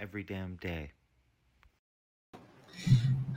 Every damn day.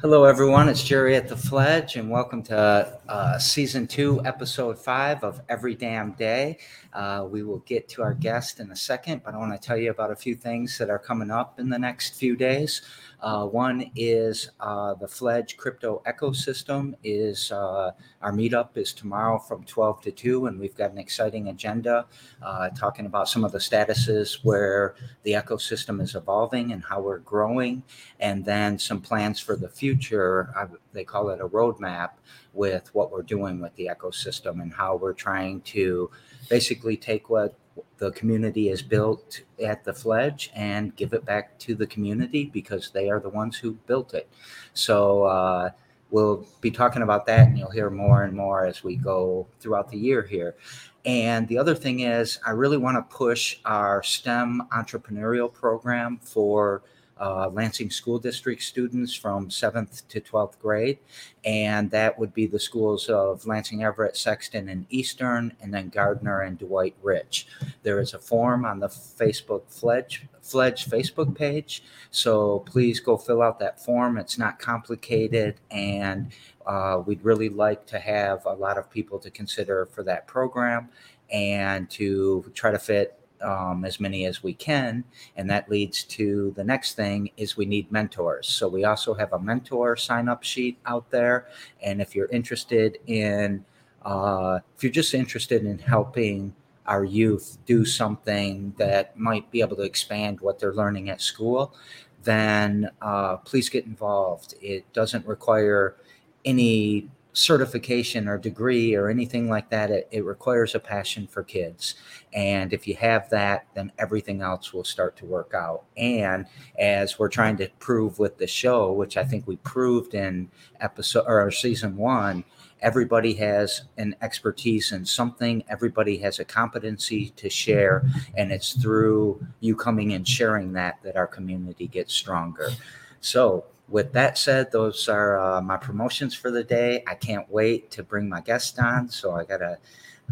Hello, everyone. It's Jerry at the Fledge, and welcome to uh, season two, episode five of Every Damn Day. Uh, we will get to our guest in a second, but I want to tell you about a few things that are coming up in the next few days. Uh, one is uh, the Fledge crypto ecosystem. Is uh, our meetup is tomorrow from 12 to 2, and we've got an exciting agenda uh, talking about some of the statuses where the ecosystem is evolving and how we're growing, and then some plans for the future. I, they call it a roadmap with what we're doing with the ecosystem and how we're trying to basically take what the community has built at the Fledge and give it back to the community because they are the ones who built it. So uh, we'll be talking about that, and you'll hear more and more as we go throughout the year here. And the other thing is, I really want to push our STEM entrepreneurial program for uh, Lansing School District students from 7th to 12th grade. And that would be the schools of Lansing, Everett, Sexton, and Eastern, and then Gardner and Dwight Rich. There is a form on the Facebook Fledge, Fledge Facebook page. So please go fill out that form. It's not complicated. And uh, we'd really like to have a lot of people to consider for that program and to try to fit um, as many as we can and that leads to the next thing is we need mentors. So we also have a mentor sign up sheet out there and if you're interested in uh, if you're just interested in helping our youth do something that might be able to expand what they're learning at school then uh, please get involved. It doesn't require any certification or degree or anything like that. It, it, requires a passion for kids. And if you have that, then everything else will start to work out. And as we're trying to prove with the show, which I think we proved in episode or season one, everybody has an expertise in something, everybody has a competency to share. And it's through you coming and sharing that that our community gets stronger. So with that said, those are uh, my promotions for the day. I can't wait to bring my guest on. So I got to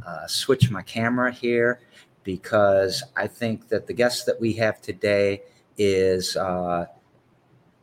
uh, switch my camera here because I think that the guest that we have today is uh,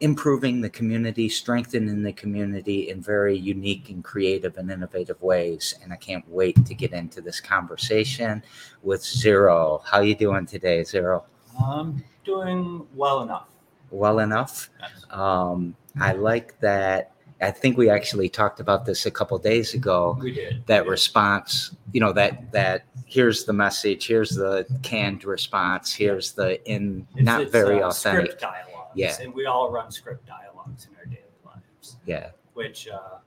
improving the community, strengthening the community in very unique and creative and innovative ways. And I can't wait to get into this conversation with Zero. How you doing today, Zero? I'm doing well enough well enough. Um, I like that. I think we actually talked about this a couple days ago. We did that we response. You know that that here's the message. Here's the canned response. Here's the in it's, not it's, very uh, authentic. Script dialogues. Yeah. and we all run script dialogues in our daily lives. Yeah, which uh,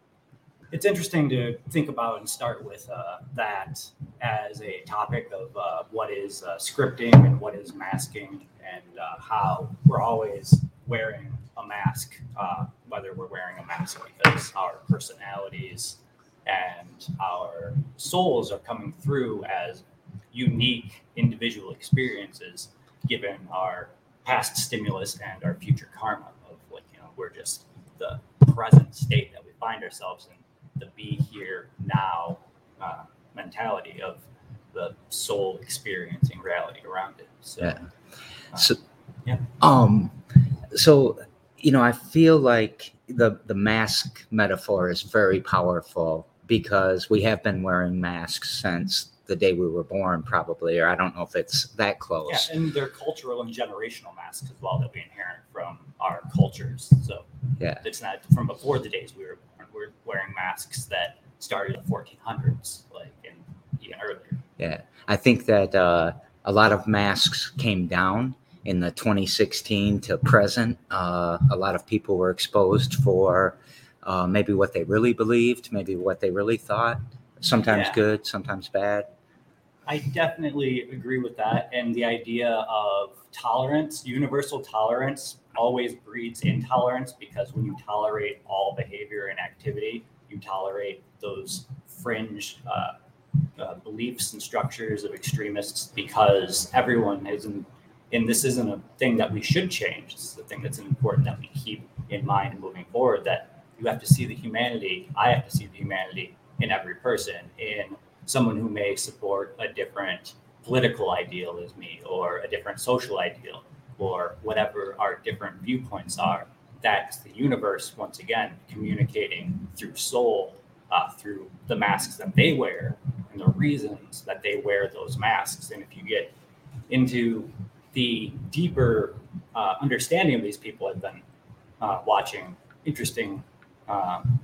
it's interesting to think about and start with uh, that as a topic of uh, what is uh, scripting and what is masking and uh, how we're always wearing a mask, uh, whether we're wearing a mask because our personalities and our souls are coming through as unique individual experiences given our past stimulus and our future karma of like you know we're just the present state that we find ourselves in the be here now uh, mentality of the soul experiencing reality around it so yeah. uh, So, yeah. um, so you know, I feel like the the mask metaphor is very powerful because we have been wearing masks since the day we were born, probably, or I don't know if it's that close. Yeah, and they're cultural and generational masks as well that we inherit from our cultures. So Yeah. it's not from before the days we were born. We're wearing masks that started in the 1400s, like and even earlier. Yeah, I think that uh, a lot of masks came down in the 2016 to present. Uh, a lot of people were exposed for uh, maybe what they really believed, maybe what they really thought. Sometimes Yeah. good, sometimes bad. I definitely agree with that. And the idea of tolerance, universal tolerance, always breeds intolerance because when you tolerate all behavior and activity, you tolerate those fringe uh, uh, beliefs and structures of extremists because everyone is in, and this isn't a thing that we should change. This is the thing that's important that we keep in mind moving forward that you have to see the humanity, I have to see the humanity in every person, in someone who may support a different political ideal as me or a different social ideal or whatever our different viewpoints are. That's the universe, once again, communicating through soul, uh, through the masks that they wear and the reasons that they wear those masks. And if you get into the deeper uh, understanding of these people, I've been uh, watching interesting um,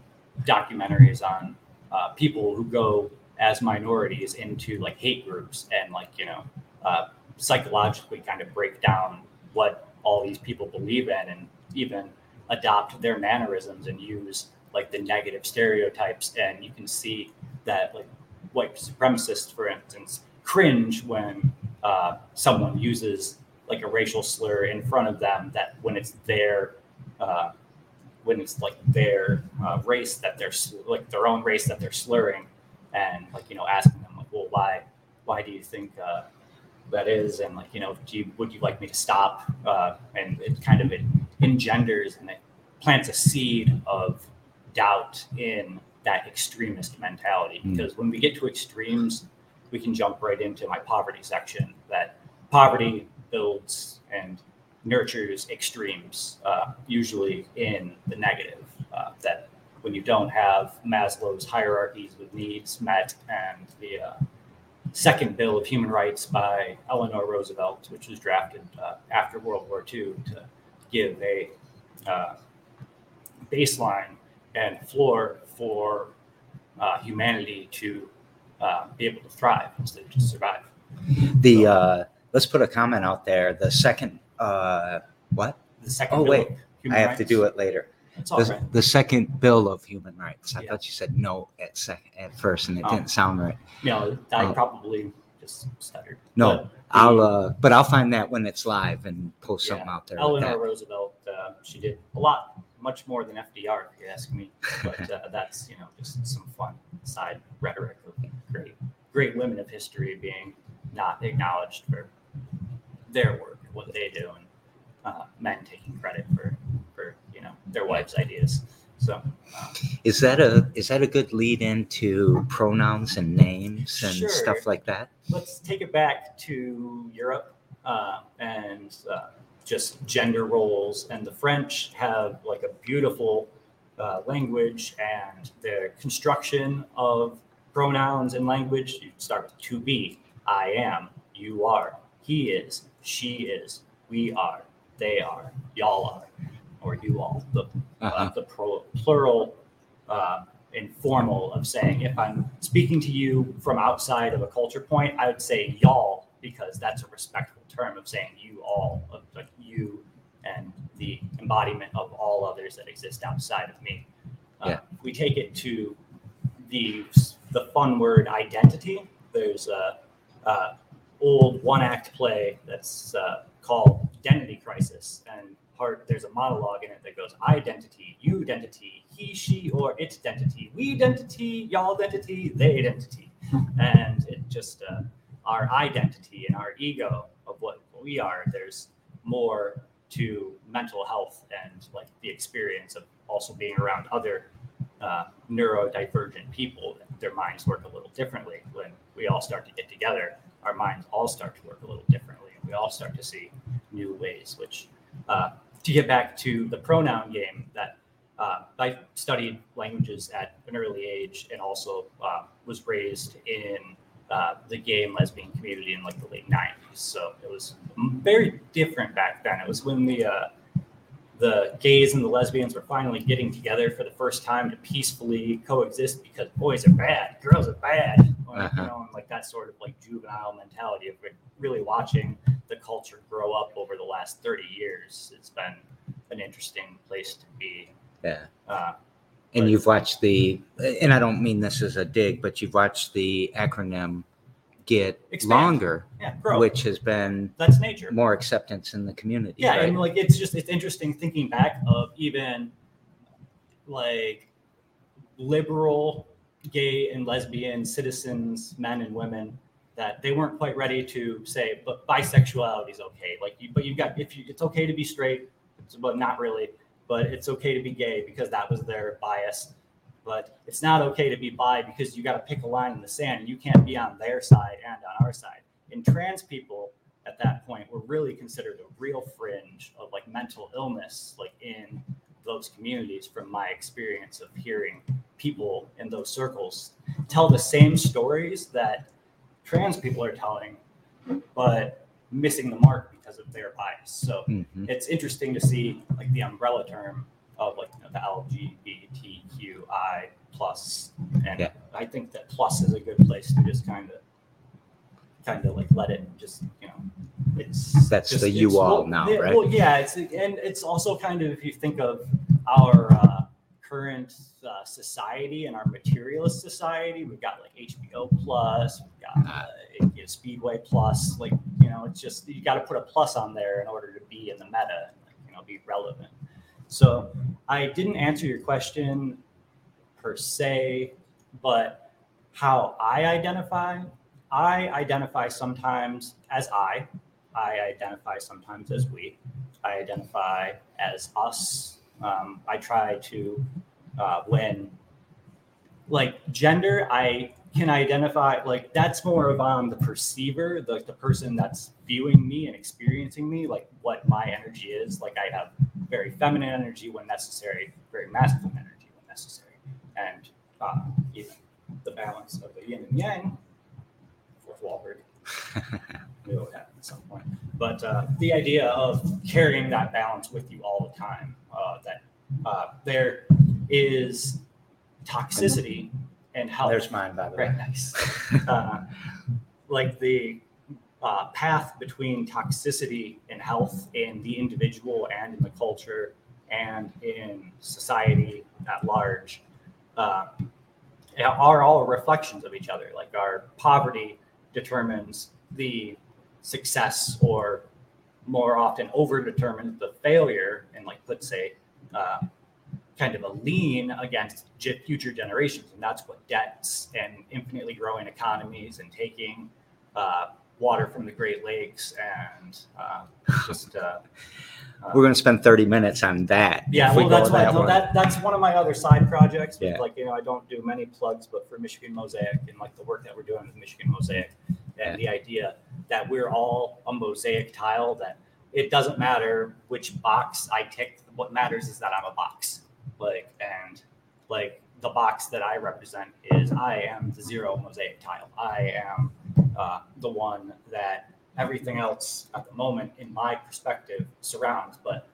documentaries on uh, people who go as minorities into like hate groups and like you know uh, psychologically kind of break down what all these people believe in and even adopt their mannerisms and use like the negative stereotypes. And you can see that like white supremacists for instance cringe when uh, someone uses like a racial slur in front of them that when it's their uh, when it's like their uh, race that they're like their own race that they're slurring and like you know asking them like well why why do you think uh, that is and like you know do you, would you like me to stop uh, and it kind of it engenders and it plants a seed of doubt in that extremist mentality mm. because when we get to extremes we can jump right into my poverty section that poverty builds and nurtures extremes, uh, usually in the negative. Uh, that when you don't have Maslow's hierarchies with needs met and the uh, second Bill of Human Rights by Eleanor Roosevelt, which was drafted uh, after World War II to give a uh, baseline and floor for uh, humanity to be able to thrive instead of just survive. The let's put a comment out there. The second uh, what? The second. Oh wait, I have rights. to do it later. The, right. the, second bill of human rights. I yeah. thought you said no at second at first, and it oh. didn't sound right. No, I uh, probably just stuttered. No, but I'll uh, but I'll find that when it's live and post yeah, something out there. Eleanor Roosevelt, uh, she did a lot, much more than FDR, if you ask me. But uh, that's you know just some fun side rhetoric of great, great women of history being not acknowledged for their work what they do and uh, men taking credit for know their wife's ideas. So, um, is that a is that a good lead into pronouns and names and sure. stuff like that? Let's take it back to Europe uh, and uh, just gender roles. And the French have like a beautiful uh, language and the construction of pronouns in language. You start with to be, I am, you are, he is, she is, we are, they are, y'all are, or you all. The uh, uh-huh. uh, the pro, plural uh, informal of saying if I'm speaking to you from outside of a culture point, I would say y'all because that's a respectful term of saying you all, of like you and the embodiment of all others that exist outside of me. Uh, yeah. We take it to the the fun word identity, there's a, a old one act play that's uh, called Identity Crisis. And part there's a monologue in it that goes identity, you identity, he, she, or it identity, we identity, y'all identity, they identity. and it just uh, our identity and our ego of what we are, there's more to mental health and like the experience of also being around other uh, neurodivergent people. Their minds work a little differently when we all start to get together our minds all start to work a little differently and we all start to see new ways which uh, to get back to the pronoun game that uh, i studied languages at an early age and also uh, was raised in uh, the gay and lesbian community in like the late 90s so it was very different back then it was when the uh, the gays and the lesbians were finally getting together for the first time to peacefully coexist because boys are bad, girls are bad, uh-huh. you know, and like that sort of like juvenile mentality of really watching the culture grow up over the last 30 years. It's been an interesting place to be. Yeah. Uh, and you've watched the, and I don't mean this as a dig, but you've watched the acronym get Expand. longer, yeah, which has been that's nature more acceptance in the community. Yeah, right? and like it's just it's interesting thinking back of even like liberal gay and lesbian citizens, men and women, that they weren't quite ready to say, but bisexuality is okay. Like, you, but you've got if you, it's okay to be straight, but not really. But it's okay to be gay because that was their bias but it's not okay to be bi because you got to pick a line in the sand and you can't be on their side and on our side. And trans people at that point were really considered a real fringe of like mental illness, like in those communities from my experience of hearing people in those circles tell the same stories that trans people are telling, but missing the mark because of their bias. So Mhm. it's interesting to see like the umbrella term of like you know, the LGBTQI plus, and Yeah. I think that plus is a good place to just kind of, kind of like let it just you know, it's That's just- the you all well, now, right? Well, yeah, it's and it's also kind of if you think of our uh, current uh, society and our materialist society, we've got like HBO plus, we've got uh, you know, Speedway plus, like you know, it's just you got to put a plus on there in order to be in the meta, like, you know, be relevant. So I didn't answer your question per se, but how I identify, I identify sometimes as I, I identify sometimes as we, I identify as us. Um, I try to, uh, when like gender, I can identify like that's more of on the perceiver, the, the person that's viewing me and experiencing me, like what my energy is. Like I have very feminine energy when necessary, very masculine energy when necessary, and uh, even the balance of the yin and yang. Fourth Wahlberg, we will happen at some point. But uh, the idea of carrying that balance with you all the time, uh, that uh, there is toxicity and health. There's mine, by the way. Right, nice. Uh, like the uh, path between toxicity and health in the individual and in the culture and in society at large uh, are all reflections of each other. Like our poverty determines the success, or more often over determines the failure, and like let's say, uh, kind of a lean against future generations, and that's what debts and infinitely growing economies and taking uh, water from the Great Lakes and uh, just uh, We're going to spend 30 minutes on that. yeah, if we well, that's that no, that that's one of my other side projects. Yeah. Like you know, I don't do many plugs, but for Michigan Mosaic and like the work that we're doing with Michigan Mosaic, and the idea that we're all a mosaic tile. That it doesn't matter which box I tick. What matters is that I'm a box. Like and like the box that I represent is I am the zero mosaic tile. I am uh, the one that everything else at the moment, in my perspective, surrounds. But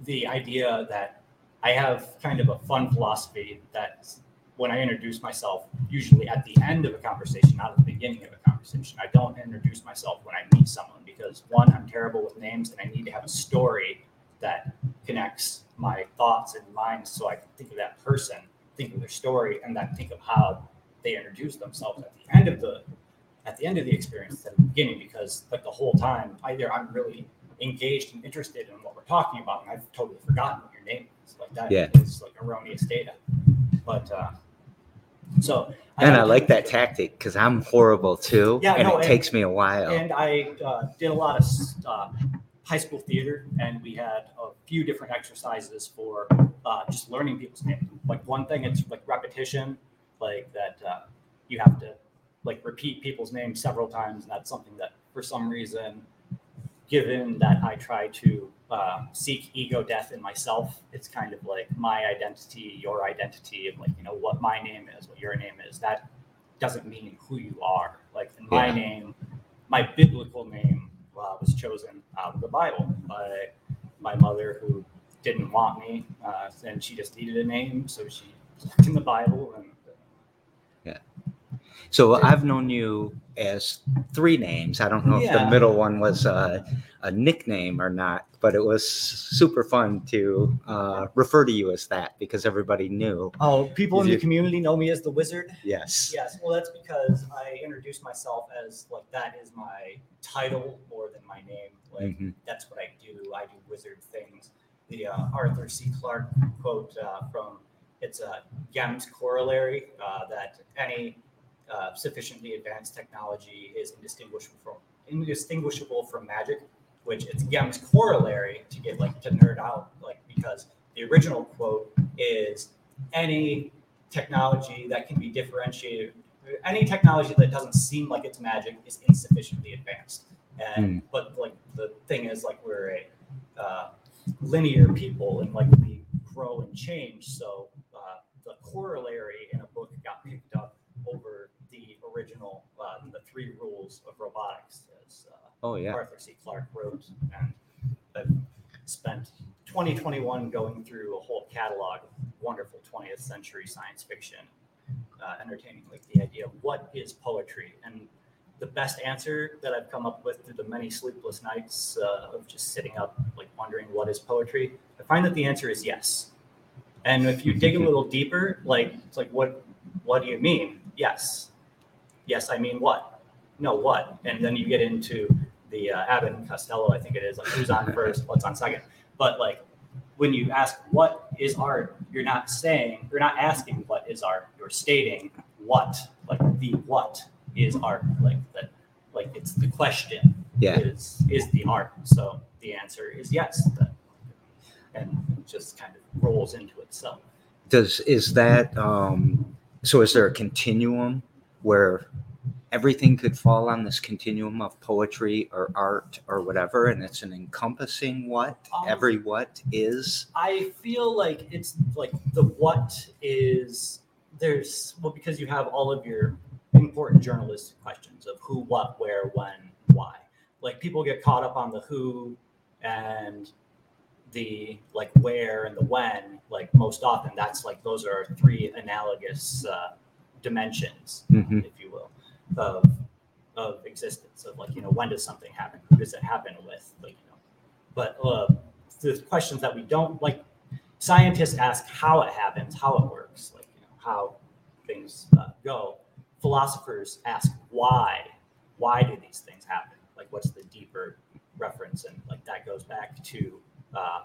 the idea that I have kind of a fun philosophy that when I introduce myself, usually at the end of a conversation, not at the beginning of a conversation, I don't introduce myself when I meet someone because one, I'm terrible with names and I need to have a story that connects my thoughts and minds so I can think of that person, think of their story, and then think of how they introduce themselves at the end of the at the end of the experience than the beginning because like the whole time either I'm really engaged and interested in what we're talking about and I've totally forgotten what your name is. Like that Yeah. is like erroneous data. But uh so and I like that tactic because I'm horrible too. Yeah, and no, it and- takes me a while. and I uh, did a lot of uh, high school theater, and we had a few different exercises for uh, just learning people's names. Like one thing, it's like repetition, like that uh, you have to like repeat people's names several times, and that's something that for some reason, given that I try to uh, seek ego death in myself, it's kind of like my identity, your identity, and like you know what my name is, what your name is. That doesn't mean who you are. Like in my Yeah. name, my biblical name uh, was chosen out of the Bible by my mother, who didn't want me, uh, and she just needed a name, so she looked in the Bible and So I've known you as three names. I don't know if the middle one was a, a nickname or not, but it was super fun to uh, refer to you as that because everybody knew. Oh, people in Is the community know me as the wizard. Yes. Yes, well, that's because I introduced myself as like that is my title more than my name. Like Mhm. that's what I do. I do wizard things. The uh, Arthur C. Clarke quote uh, from it's a Gehm's corollary uh, that any uh, sufficiently advanced technology is indistinguishable from indistinguishable from magic, which it's Gehm's corollary to get like to nerd out, like because the original quote is any technology that can be differentiated. Any technology that doesn't seem like it's magic is insufficiently advanced. And but like the thing is, like we're a uh, linear people, and like we grow and change. So uh, the corollary in a book got picked up over the original, uh, the three rules of robotics, as uh, Oh yeah. Arthur C. Clarke wrote, and I've spent 2021 going through a whole catalog of wonderful 20th century science fiction, uh, entertaining like the idea of what is poetry, and the best answer that I've come up with through the many sleepless nights uh, of just sitting up, like wondering what is poetry, I find that the answer is yes. And if you dig a little deeper, like it's like what what do you mean? Yes. Yes, I mean what? No, what? And then you get into the uh, Abbott and Costello, I think it is, like who's on first, what's on second. But like when you ask what is art, you're not saying, you're not asking what is art, you're stating what, like the what is art, like that, like it's the question Yeah. is is the art. So the answer is yes. That, and it just kind of rolls into itself. Does is that um so is there a continuum where everything could fall on this continuum of poetry or art or whatever and it's an encompassing what Um, every what is I feel like it's like the what is there's well because you have all of your important journalistic questions of who, what, where, when, why. Like people get caught up on the who and the like where and the when. Like most often, that's like those are three analogous uh, dimensions, Mhm. if you will, of of existence. Of like you know when does something happen? Who does it happen with? Like you know, but uh, the questions that we don't like scientists ask how it happens how it works like you know how things uh, go philosophers ask why why do these things happen like what's the deeper reference and like that goes back to uh,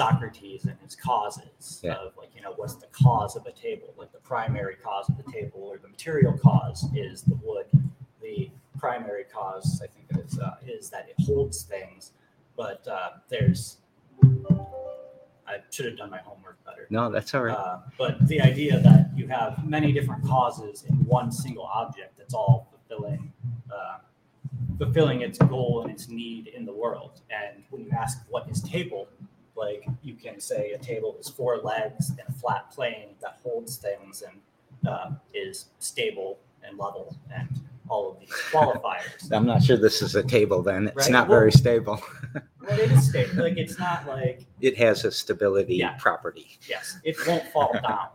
socrates and his causes Yeah. of like you know what's the cause of a table like the primary cause of the table or the material cause is the wood the primary cause i think it is uh, is that it holds things but uh, there's I should have done my homework better. no that's all right Uh, but the idea that you have many different causes in one single object that's all fulfilling, uh, fulfilling its goal and its need in the world. And when you ask what is table, like you can say a table is four legs and a flat plane that holds things and uh, is stable and level and all of these qualifiers. i'm not sure this is a table then it's Right, not well- very stable but it is stable. Like it's not like it has a stability Yeah. property Yes, it won't fall down.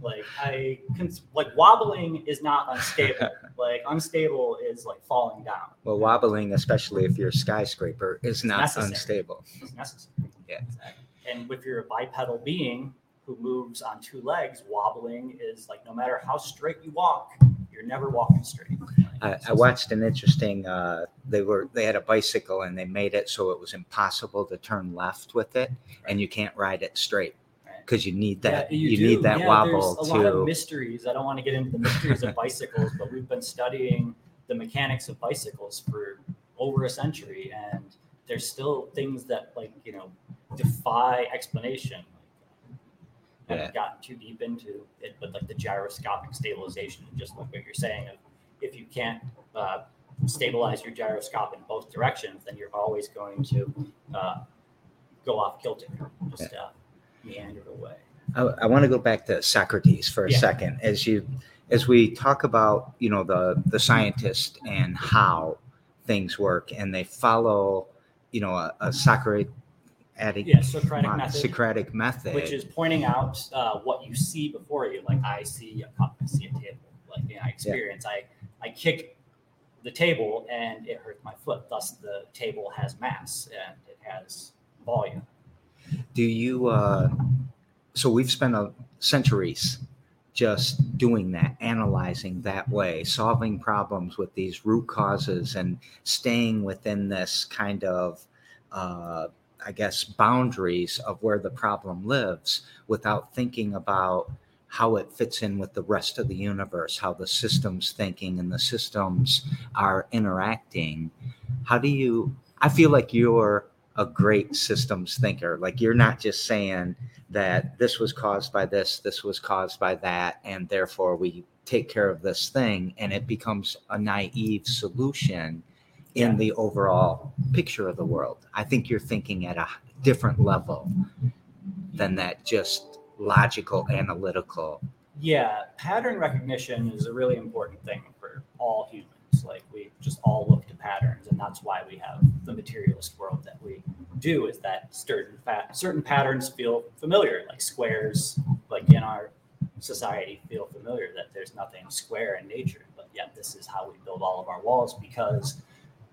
Like I can, like wobbling is not unstable. Like unstable is like falling down. well wobbling especially if you're a skyscraper is not unstable It's necessary. Yeah. Exactly. And if you're a bipedal being who moves on two legs, wobbling is like no matter how straight you walk, you're never walking straight. I, I watched an interesting. Uh, they were they had a bicycle and they made it so it was impossible to turn left with it, and you can't ride it straight because you need that. Yeah, you do. need that Yeah, wobble There's a lot of to. mysteries. I don't want to get into the mysteries of bicycles, but we've been studying the mechanics of bicycles for over a century, and there's still things that like you know defy explanation. I haven't gotten too deep into it, but like the gyroscopic stabilization, just like what you're saying, of if you can't uh, stabilize your gyroscope in both directions, then you're always going to uh, go off kilter, just uh, meander away. I, I want to go back to Socrates for a Yeah. second, as you as we talk about you know the the scientist and how things work, and they follow you know a, a Socratic Yeah, Socratic method. Socratic method, which is pointing out uh, what you see before you. Like I see a cup, I see a table. Like my experience, I I kick the table and it hurts my foot. Thus, the table has mass and it has volume. do you uh so we've spent a centuries just doing that analyzing that way solving problems with these root causes and staying within this kind of uh i guess boundaries of where the problem lives without thinking about how it fits in with the rest of the universe how the systems thinking and the systems are interacting how do you i feel like you're a great systems thinker. Like you're not just saying that this was caused by this, this was caused by that, and therefore we take care of this thing, and it becomes a naive solution in the overall picture of the world. I think you're thinking at a different level than that just logical, analytical. Yeah, pattern recognition is a really important thing for all humans. Like we just all look to patterns, and that's why we have the materialist world that we do. Is that certain fat, certain patterns feel familiar, like squares, like in our society, feel familiar. That there's nothing square in nature, but yet this is how we build all of our walls because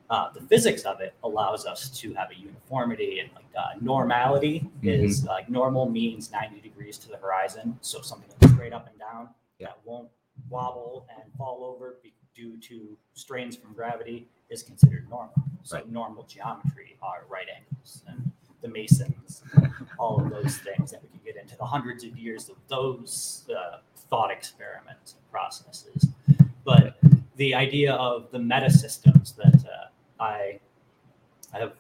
uh, the physics of it allows us to have a uniformity and like uh, normality is like normal means 90 degrees to the horizon. So something that's straight up and down Yeah. that won't wobble and fall over due to strains from gravity is considered normal. So Right. normal geometry are right angles and the masons all of those things that we can get into the hundreds of years of those uh, thought experiments and processes. But the idea of the meta systems that uh, I have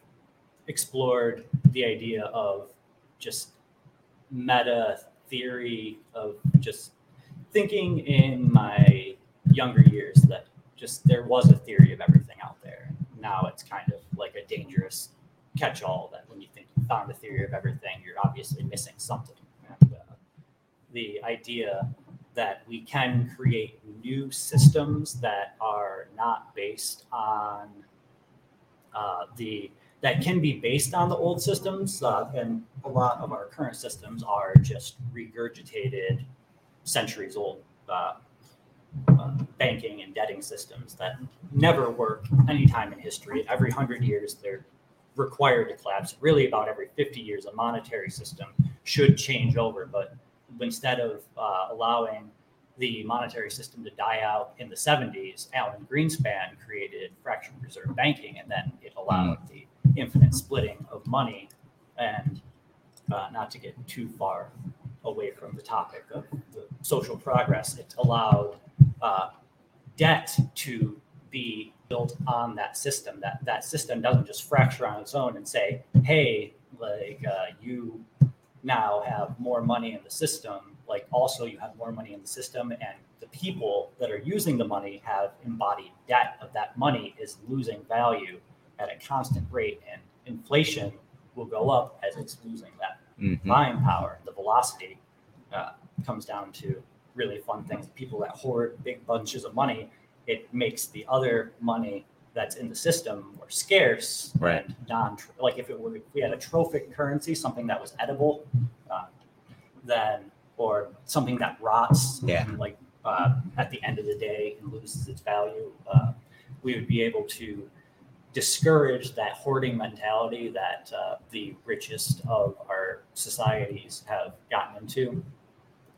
explored the idea of just meta theory of just thinking in my younger years that just there was a theory of everything out there. Now it's kind of like a dangerous catch-all that when you think you found a theory of everything, you're obviously missing something. And uh, the idea that we can create new systems that are not based on uh, the that can be based on the old systems, uh, and a lot of our current systems are just regurgitated centuries old uh, uh, banking and debting systems that never work any time in history. Every hundred years, they're required to collapse. Really, about every 50 years, a monetary system should change over. But instead of uh, allowing the monetary system to die out in the 70s, Alan Greenspan created fractional reserve banking, and then it allowed the infinite splitting of money. And uh, not to get too far away from the topic of the social progress, it allowed uh, debt to be built on that system. That that system doesn't just fracture on its own and say, "Hey, like uh, you now have more money in the system." Like also, you have more money in the system, and the people that are using the money have embodied debt of that money is losing value at a constant rate, and inflation will go up as it's losing that Mhm. buying power. The velocity uh, comes down to really fun things. People that hoard big bunches of money, it makes the other money that's in the system more scarce Right. and non like if it were if we had a trophic currency, something that was edible, uh, then or something that rots, Yeah. like uh, at the end of the day and loses its value, uh, we would be able to discourage that hoarding mentality that uh, the richest of our societies have gotten into.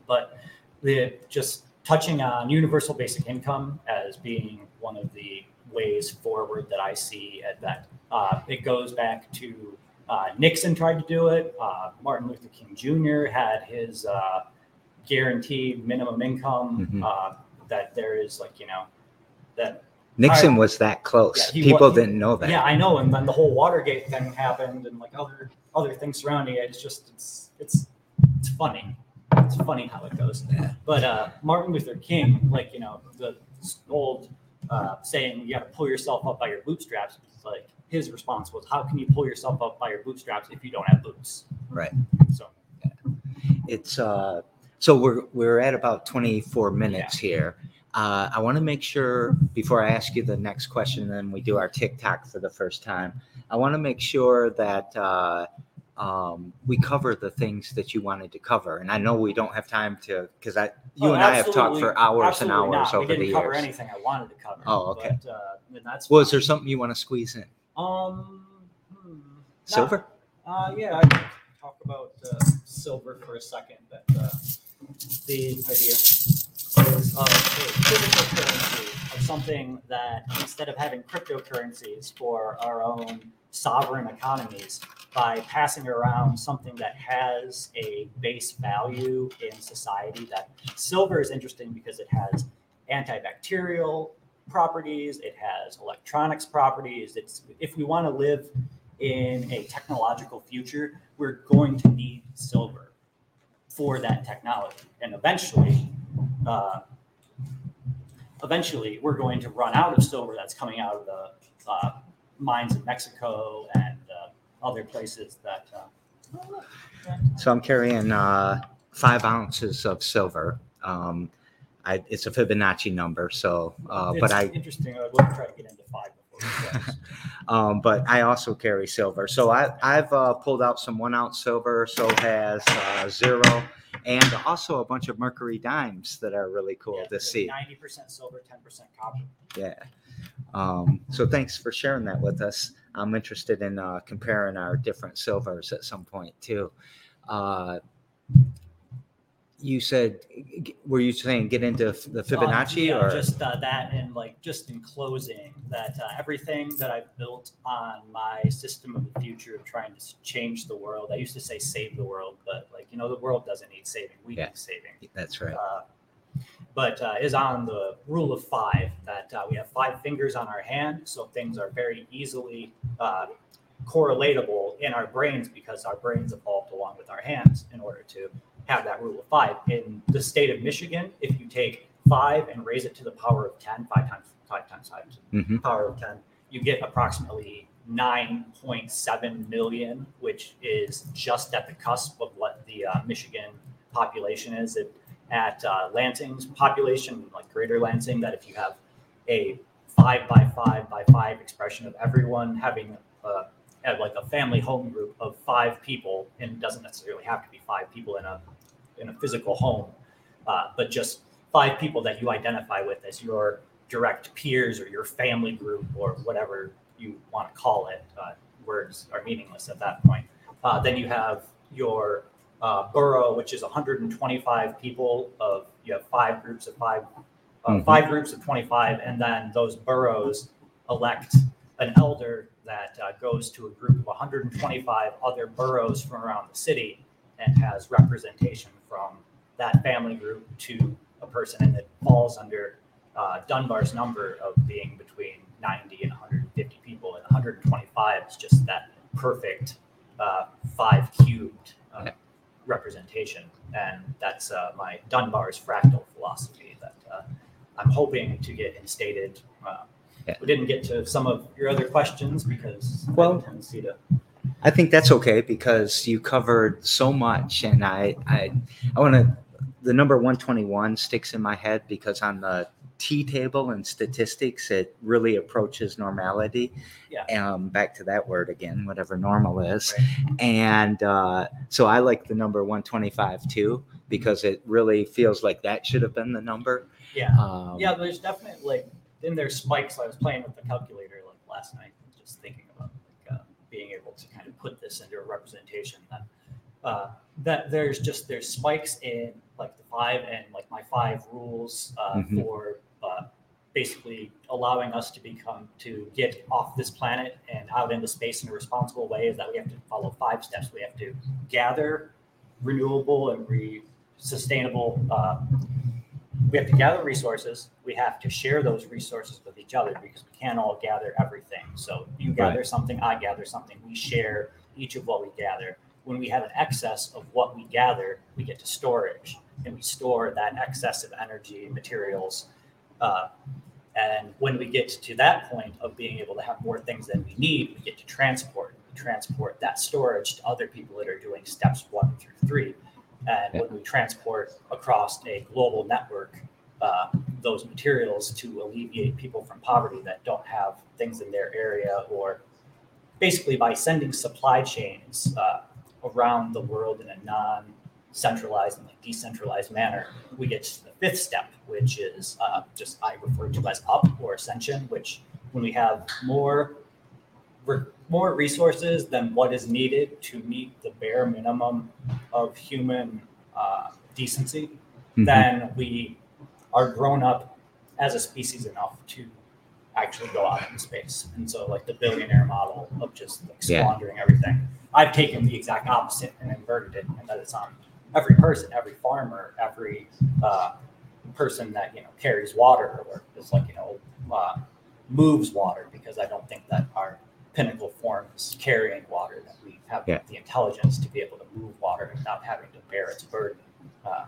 But the just touching on universal basic income as being one of the ways forward that I see at that. Uh, it goes back to uh, Nixon tried to do it. Uh, Martin Luther King Jr. had his uh, guaranteed minimum income. Mhm. Uh, that there is like you know that Nixon was that close. Yeah, People wa- he- didn't know that. yeah, I know. And then the whole Watergate thing happened, and like other other things surrounding it. It's just it's it's it's funny. It's funny how it goes. Yeah. But uh, Martin Luther King, like you know, the old uh, saying, "You got to pull yourself up by your bootstraps." Like his response was, "How can you pull yourself up by your bootstraps if you don't have boots?" Right. So It's uh so we're we're at about 24 minutes here. Uh, I want to make sure before I ask you the next question, and then we do our TikTok for the first time. I want to make sure that uh, um, we cover the things that you wanted to cover, and I know we don't have time to because I you Oh, and I have talked for hours and absolutely hours not. over we didn't the cover years. anything I wanted to cover. Oh, okay. But, uh, that's Was fine. there something you want to squeeze in? um hmm, not- Silver? Uh, yeah, I can talk about uh, silver for a second. That uh, the idea is of a physical currency of something that instead of having cryptocurrencies for our own sovereign economies, by passing around something that has a base value in society, that silver is interesting because it has antibacterial properties, it has electronics properties. It's if we want to live in a technological future, we're going to need silver for that technology. And eventually, uh, eventually, we're going to run out of silver that's coming out of the uh, mines in Mexico and uh, other places that. Uh, So I'm carrying uh, five ounces of silver. Um, I, it's a Fibonacci number, so uh, but I interesting. I try to get into five before. we close. um, but I also carry silver. So I, I've uh, pulled out some one ounce silver. So has uh, zero, and also a bunch of mercury dimes that are really cool Yeah, to see. Ninety percent silver, ten percent copper. Yeah. Um, so thanks for sharing that with us. I'm interested in uh, comparing our different silvers at some point too. You said, were you saying get into the Fibonacci Uh, yeah, or? just uh, that, and like just in closing, that uh, everything that I've built on my system of the future of trying to change the world. I used to say save the world, but like you know, the world doesn't need saving. We Yeah. need saving. That's right. Uh, but uh, is on the rule of five that uh, we have five fingers on our hand, so things are very easily uh, correlatable in our brains because our brains evolved along with our hands in order to have that rule of five. In the state of Michigan, if you take five and raise it to the power of 10, five times five times five to hmm the power of 10, you get approximately 9.7 million, which is just at the cusp of what the uh, Michigan population is. It, at uh, Lansing's population, like Greater Lansing, that if you have a five by five by five expression of everyone having uh, have like a family home group of five people, and it doesn't necessarily have to be five people in a in a physical home, uh, but just five people that you identify with as your direct peers or your family group or whatever you want to call it. Uh, words are meaningless at that point. Uh, then you have your uh, borough, which is 125 people. Of you have five groups of five, uh, Mhm. five groups of 25, and then those boroughs elect an elder that uh, goes to a group of 125 other boroughs from around the city and has representation from that family group to a person, and it falls under uh, Dunbar's number of being between 90 and 150 people, and 125 is just that perfect uh, five cubed uh, representation, and that's uh, my Dunbar's fractal philosophy that uh, I'm hoping to get instated. Uh, Yeah. We didn't get to some of your other questions because I Well- have a tendency to. I think that's okay because you covered so much, and I I I want to. The number one twenty one sticks in my head because on the T table and statistics, it really approaches normality. Yeah. Um, back to that word again, whatever normal is, Right. and uh, so I like the number one twenty five too because it really feels like that should have been the number. Yeah. Um, Yeah, there's definitely like in their spikes. I was playing with the calculator like last night, just thinking about like, uh, being able to kind of put this into a representation that uh, that there's just there's spikes in like the five and like my five rules uh, Mhm. for uh, basically allowing us to become to get off this planet and out into space in a responsible way is that we have to follow five steps. We have to gather renewable and re sustainable uh, we have to gather resources. We have to share those resources with each other because we can't all gather everything. So you gather something, I gather something. We share each of what we gather. When we have an excess of what we gather, we get to storage, and we store that excess of energy, materials. Uh, and when we get to that point of being able to have more things than we need, we get to transport. We transport that storage to other people that are doing steps one through three. And when we transport across a global network uh, those materials to alleviate people from poverty that don't have things in their area, or basically by sending supply chains uh, around the world in a non centralized and like decentralized manner, we get to the fifth step, which is uh, just I refer to as up or ascension, which when we have more re- more resources than what is needed to meet the bare minimum of human uh, decency, Mhm. then we are grown up as a species enough to actually go out into space. And so, like the billionaire model of just like Yeah. squandering everything, I've taken the exact opposite and inverted it, and that it's on every person, every farmer, every uh, person that you know carries water or is like you know uh, moves water, because I don't think that our pinnacle form is carrying water that we have Yeah. the intelligence to be able to move water without having to bear its burden. Uh,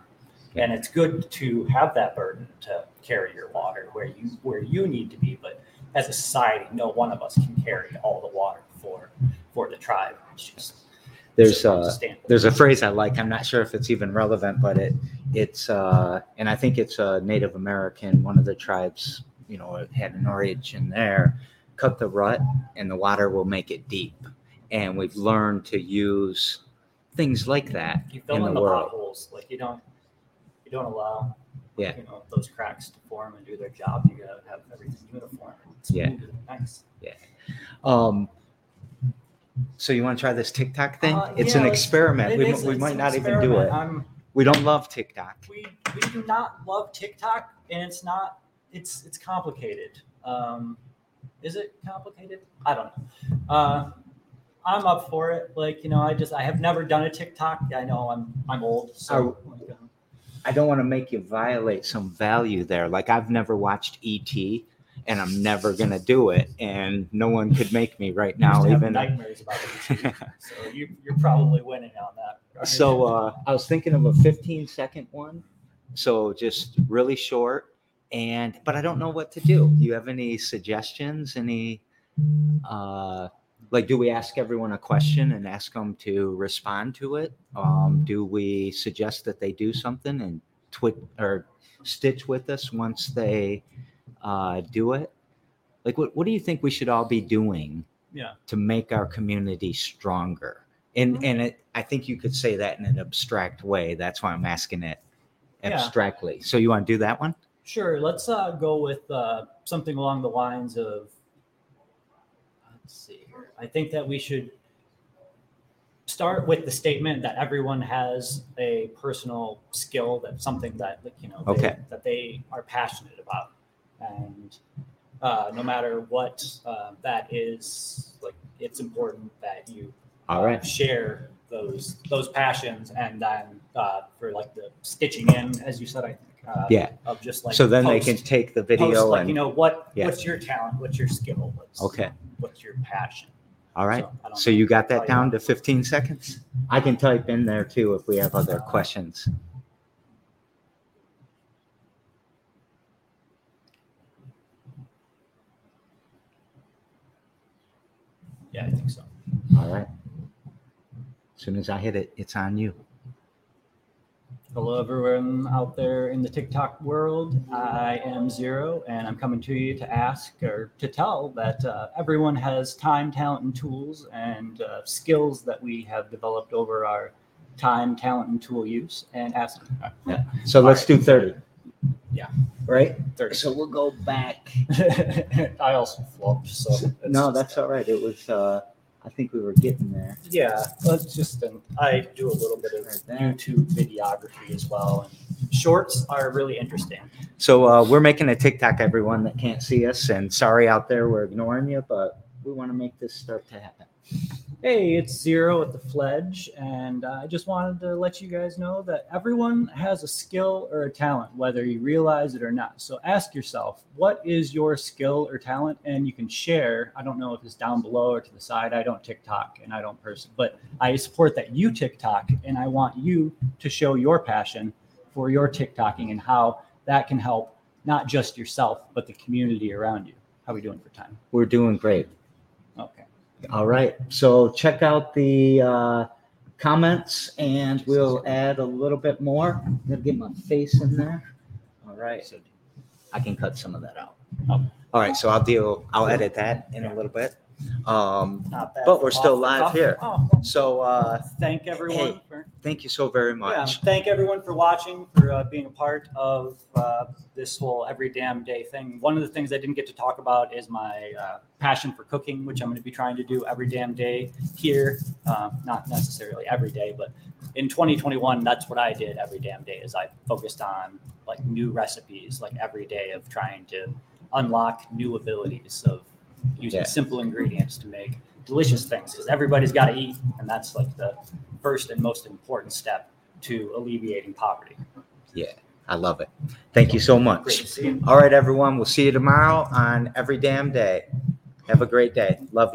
and it's good to have that burden to carry your water where you where you need to be, but as a society, no one of us can carry all the water for for the tribe. It's just There's uh, there's a phrase I like. I'm not sure if it's even relevant, but it it's uh, and I think it's a Native American. One of the tribes, you know, had an origin there. Cut the rut, and the water will make it deep. And we've learned to use things like that you fill in in, the the, potholes like you don't you don't allow Yeah. you know those cracks to form and do their job you gotta have everything uniform Yeah. nice Um, so you want to try this TikTok thing? Uh, it's yeah, an experiment. It we, is- we might not even do it. I'm, We don't love TikTok. we we do not love TikTok and it's not it's it's complicated um is it complicated I don't know uh I'm up for it like you know I just I have never done a TikTok I know I'm I'm old so um, I don't want to make you violate some value there. Like I've never watched ET, and I'm never gonna do it, and no one could make me right now. Even nightmares about it so you you're probably winning on that so, uh, I was thinking of a 15 second one, so just really short. And but I don't know what to do. Do you have any suggestions? Any uh, like do we ask everyone a question and ask them to respond to it? Um, do we suggest that they do something and duet or stitch with us once they uh, do it? Like what what do you think we should all be doing Yeah. to make our community stronger? And and it, I think you could say that in an abstract way. That's why I'm asking it Yeah. abstractly. So you want to do that one? Sure. Let's uh, go with uh, something along the lines of. Let's see. here. I think that we should start with the statement that everyone has a personal skill that's something that like, you know they, Okay. that they are passionate about, and uh, no matter what uh, that is, like it's important that you All uh, share those those passions and then uh, for like the stitching in as you said i think uh, Yeah. of just like so then they post- can take the post, video like and you know what Yeah. what's your talent what's your skill what's okay. what's your passion All right. So, I don't So know. you got that down to 15 seconds? I can type in there too if we have other questions. yeah i think so All right. As soon as I hit it, it's on you. Hello everyone out there in the tiktok world i am zero and i'm coming to you to ask or to tell that uh, everyone has time talent and tools and uh, skills that we have developed over our time talent and tool use and ask Yeah. So All let's right. do 30. Yeah. Right? 30 So we'll go back. I also flubbed, so no, just- that's all right. It was, uh, I think we were getting there. yeah. Let's just um, I do a little bit of Right. YouTube videography as well, and shorts are really interesting. So uh, we're making a TikTok, everyone that can't see us. And sorry out there, we're ignoring you, but we want to make this start to happen. Hey, it's Zero at the Fledge, and I just wanted to let you guys know that everyone has a skill or a talent, whether you realize it or not. So ask yourself, what is your skill or talent? And you can share. I don't know if it's down below or to the side. I don't TikTok and I don't person, but I support that you TikTok, and I want you to show your passion for your TikToking and how that can help not just yourself, but the community around you. How are we doing for time? We're doing great. All right. So check out the uh, comments and we'll add a little bit more. I'm going to get my face in there. All right. So I can cut some of that out. All right. So I'll deal, I'll edit that in a little bit. Um, not bad. But we're still Off the live cuff. here. Oh, so uh, thank everyone for thank you so very yeah, much. thank everyone for watching for uh, being a part of uh, this whole every damn day thing one of the things i didn't get to talk about is my uh, passion for cooking which i'm going to be trying to do every damn day here uh, not necessarily every day but in 2021 that's what i did every damn day is i focused on like new recipes like every day of trying to unlock new abilities of using Yeah. simple ingredients to make delicious things because everybody's got to eat and that's like the first and most important step to alleviating poverty Yeah. I love it. Thank you so much. you All right, everyone. We'll see you tomorrow on Every Damn Day. Have a great day. Love you.